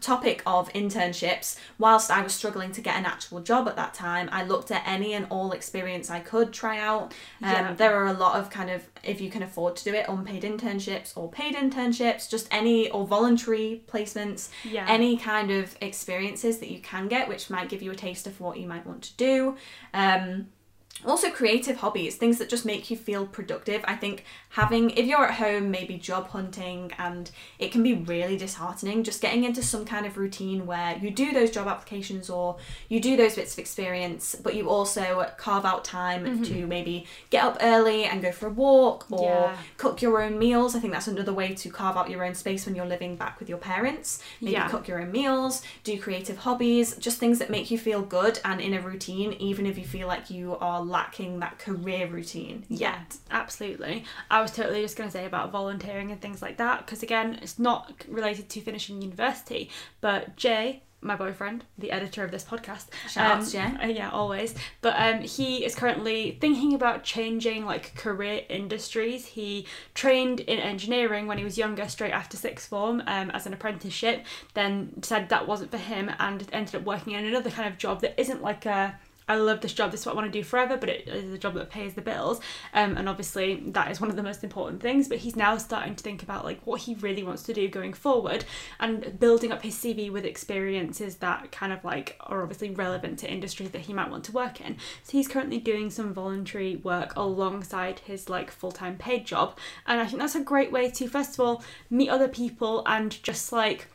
topic of internships whilst i was struggling to get an actual job at that time i looked at any and all experience i could try out um, Yeah. there are a lot of kind of if you can afford to do it unpaid internships or paid internships just any or voluntary placements Yeah. any kind of experiences that you can get which might give you a taste of what you might want to do um, also creative hobbies things that just make you feel productive i think having if you're at home maybe job hunting and it can be really disheartening just getting into some kind of routine where you do those job applications or you do those bits of experience but you also carve out time mm-hmm. to maybe get up early and go for a walk or Yeah. cook your own meals i think that's another way to carve out your own space when you're living back with your parents maybe Yeah. cook your own meals do creative hobbies just things that make you feel good and in a routine even if you feel like you are lacking that career routine Yeah, yet absolutely. I was totally just going to say about volunteering and things like that because again, it's not related to finishing university, but Jay, my boyfriend, the editor of this podcast, Shout out um, Jay. uh, yeah, always. But um, he is currently thinking about changing like career industries. He trained in engineering when he was younger, straight after sixth form, um, as an apprenticeship. Then said that wasn't for him and ended up working in another kind of job that isn't like a I love this job, this is what I want to do forever, but it is a job that pays the bills. Um, and obviously, that is one of the most important things. But he's now starting to think about like what he really wants to do going forward and building up his CV with experiences that kind of like are obviously relevant to industries that he might want to work in. So he's currently doing some voluntary work alongside his like full time paid job. And I think that's a great way to, first of all, meet other people and just like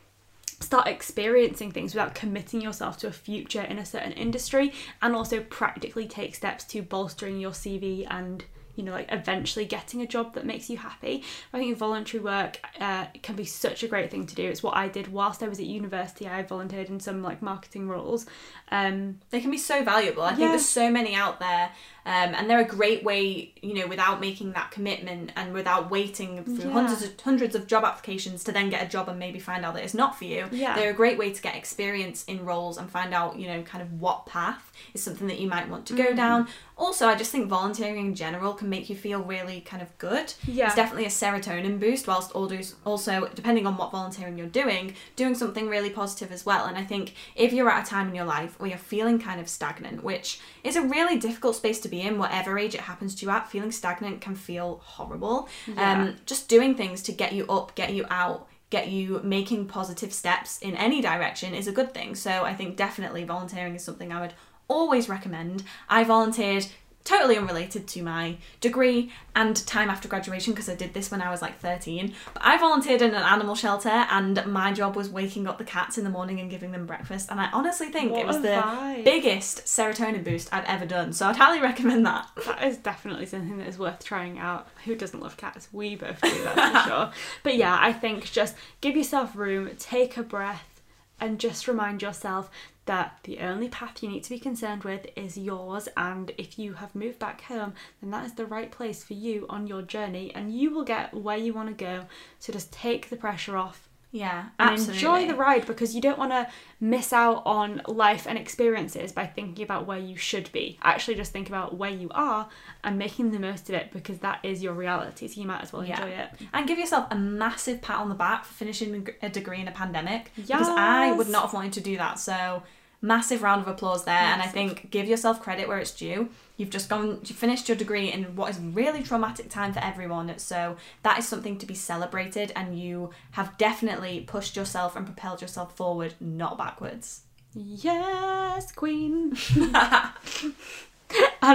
start experiencing things without committing yourself to a future in a certain industry and also practically take steps to bolstering your CV and you know, like eventually getting a job that makes you happy. I think voluntary work uh, can be such a great thing to do. It's what I did whilst I was at university. I volunteered in some like marketing roles. Um, They can be so valuable. I think there's so many out there, um, and they're a great way, you know, without making that commitment and without waiting through Yeah. hundreds of hundreds of job applications to then get a job and maybe find out that it's not for you. Yeah. They're a great way to get experience in roles and find out, you know, kind of what path is something that you might want to go down. Also, I just think volunteering in general can make you feel really kind of good. Yeah. It's definitely a serotonin boost, whilst also, depending on what volunteering you're doing, doing something really positive as well. And I think if you're at a time in your life where you're feeling kind of stagnant, which is a really difficult space to be in, whatever age it happens to you at, feeling stagnant can feel horrible. Yeah. Um, just doing things to get you up, get you out, get you making positive steps in any direction is a good thing. So I think definitely volunteering is something I would always recommend. I volunteered totally unrelated to my degree and time after graduation because I did this when I was like 13. But I volunteered in an animal shelter and my job was waking up the cats in the morning and giving them breakfast. And I honestly think What it was the vibe. biggest serotonin boost I've ever done. So I'd highly recommend that. That is definitely something that is worth trying out. Who doesn't love cats? We both do, that's for sure. But yeah, I think just give yourself room, take a breath, and just remind yourself that the only path you need to be concerned with is yours. And if you have moved back home, then that is the right place for you on your journey, and you will get where you want to go. So just take the pressure off Yeah, and absolutely. enjoy the ride because you don't want to miss out on life and experiences by thinking about where you should be. Actually, just think about where you are and making the most of it because that is your reality. So you might as well Yeah. enjoy it. And give yourself a massive pat on the back for finishing a degree in a pandemic. Because I would not have wanted to do that. So massive round of applause there. And I think give yourself credit where it's due. You've just gone, you finished your degree in what is really traumatic time for everyone. So that is something to be celebrated. And you have definitely pushed yourself and propelled yourself forward, not backwards. Yes, Queen. and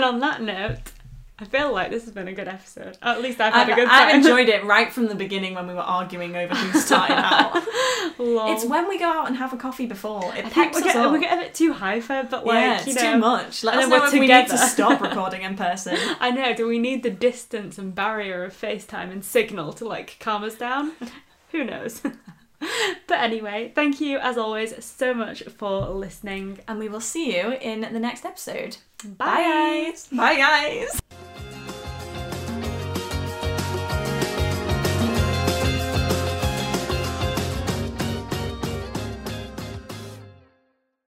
on that note, I feel like this has been a good episode. At least I've had I've, a good time. I've enjoyed it right from the beginning when we were arguing over who started out. It's when we go out and have a coffee before. It I think picks we us get, up. we get a bit too hyper, but like yeah, it's you know, too much. Let us know if we need to stop recording in person. I know. Do we need the distance and barrier of FaceTime and signal to like calm us down? Who knows? but anyway, thank you as always so much for listening. And we will see you in the next episode. Bye. guys. Bye, guys.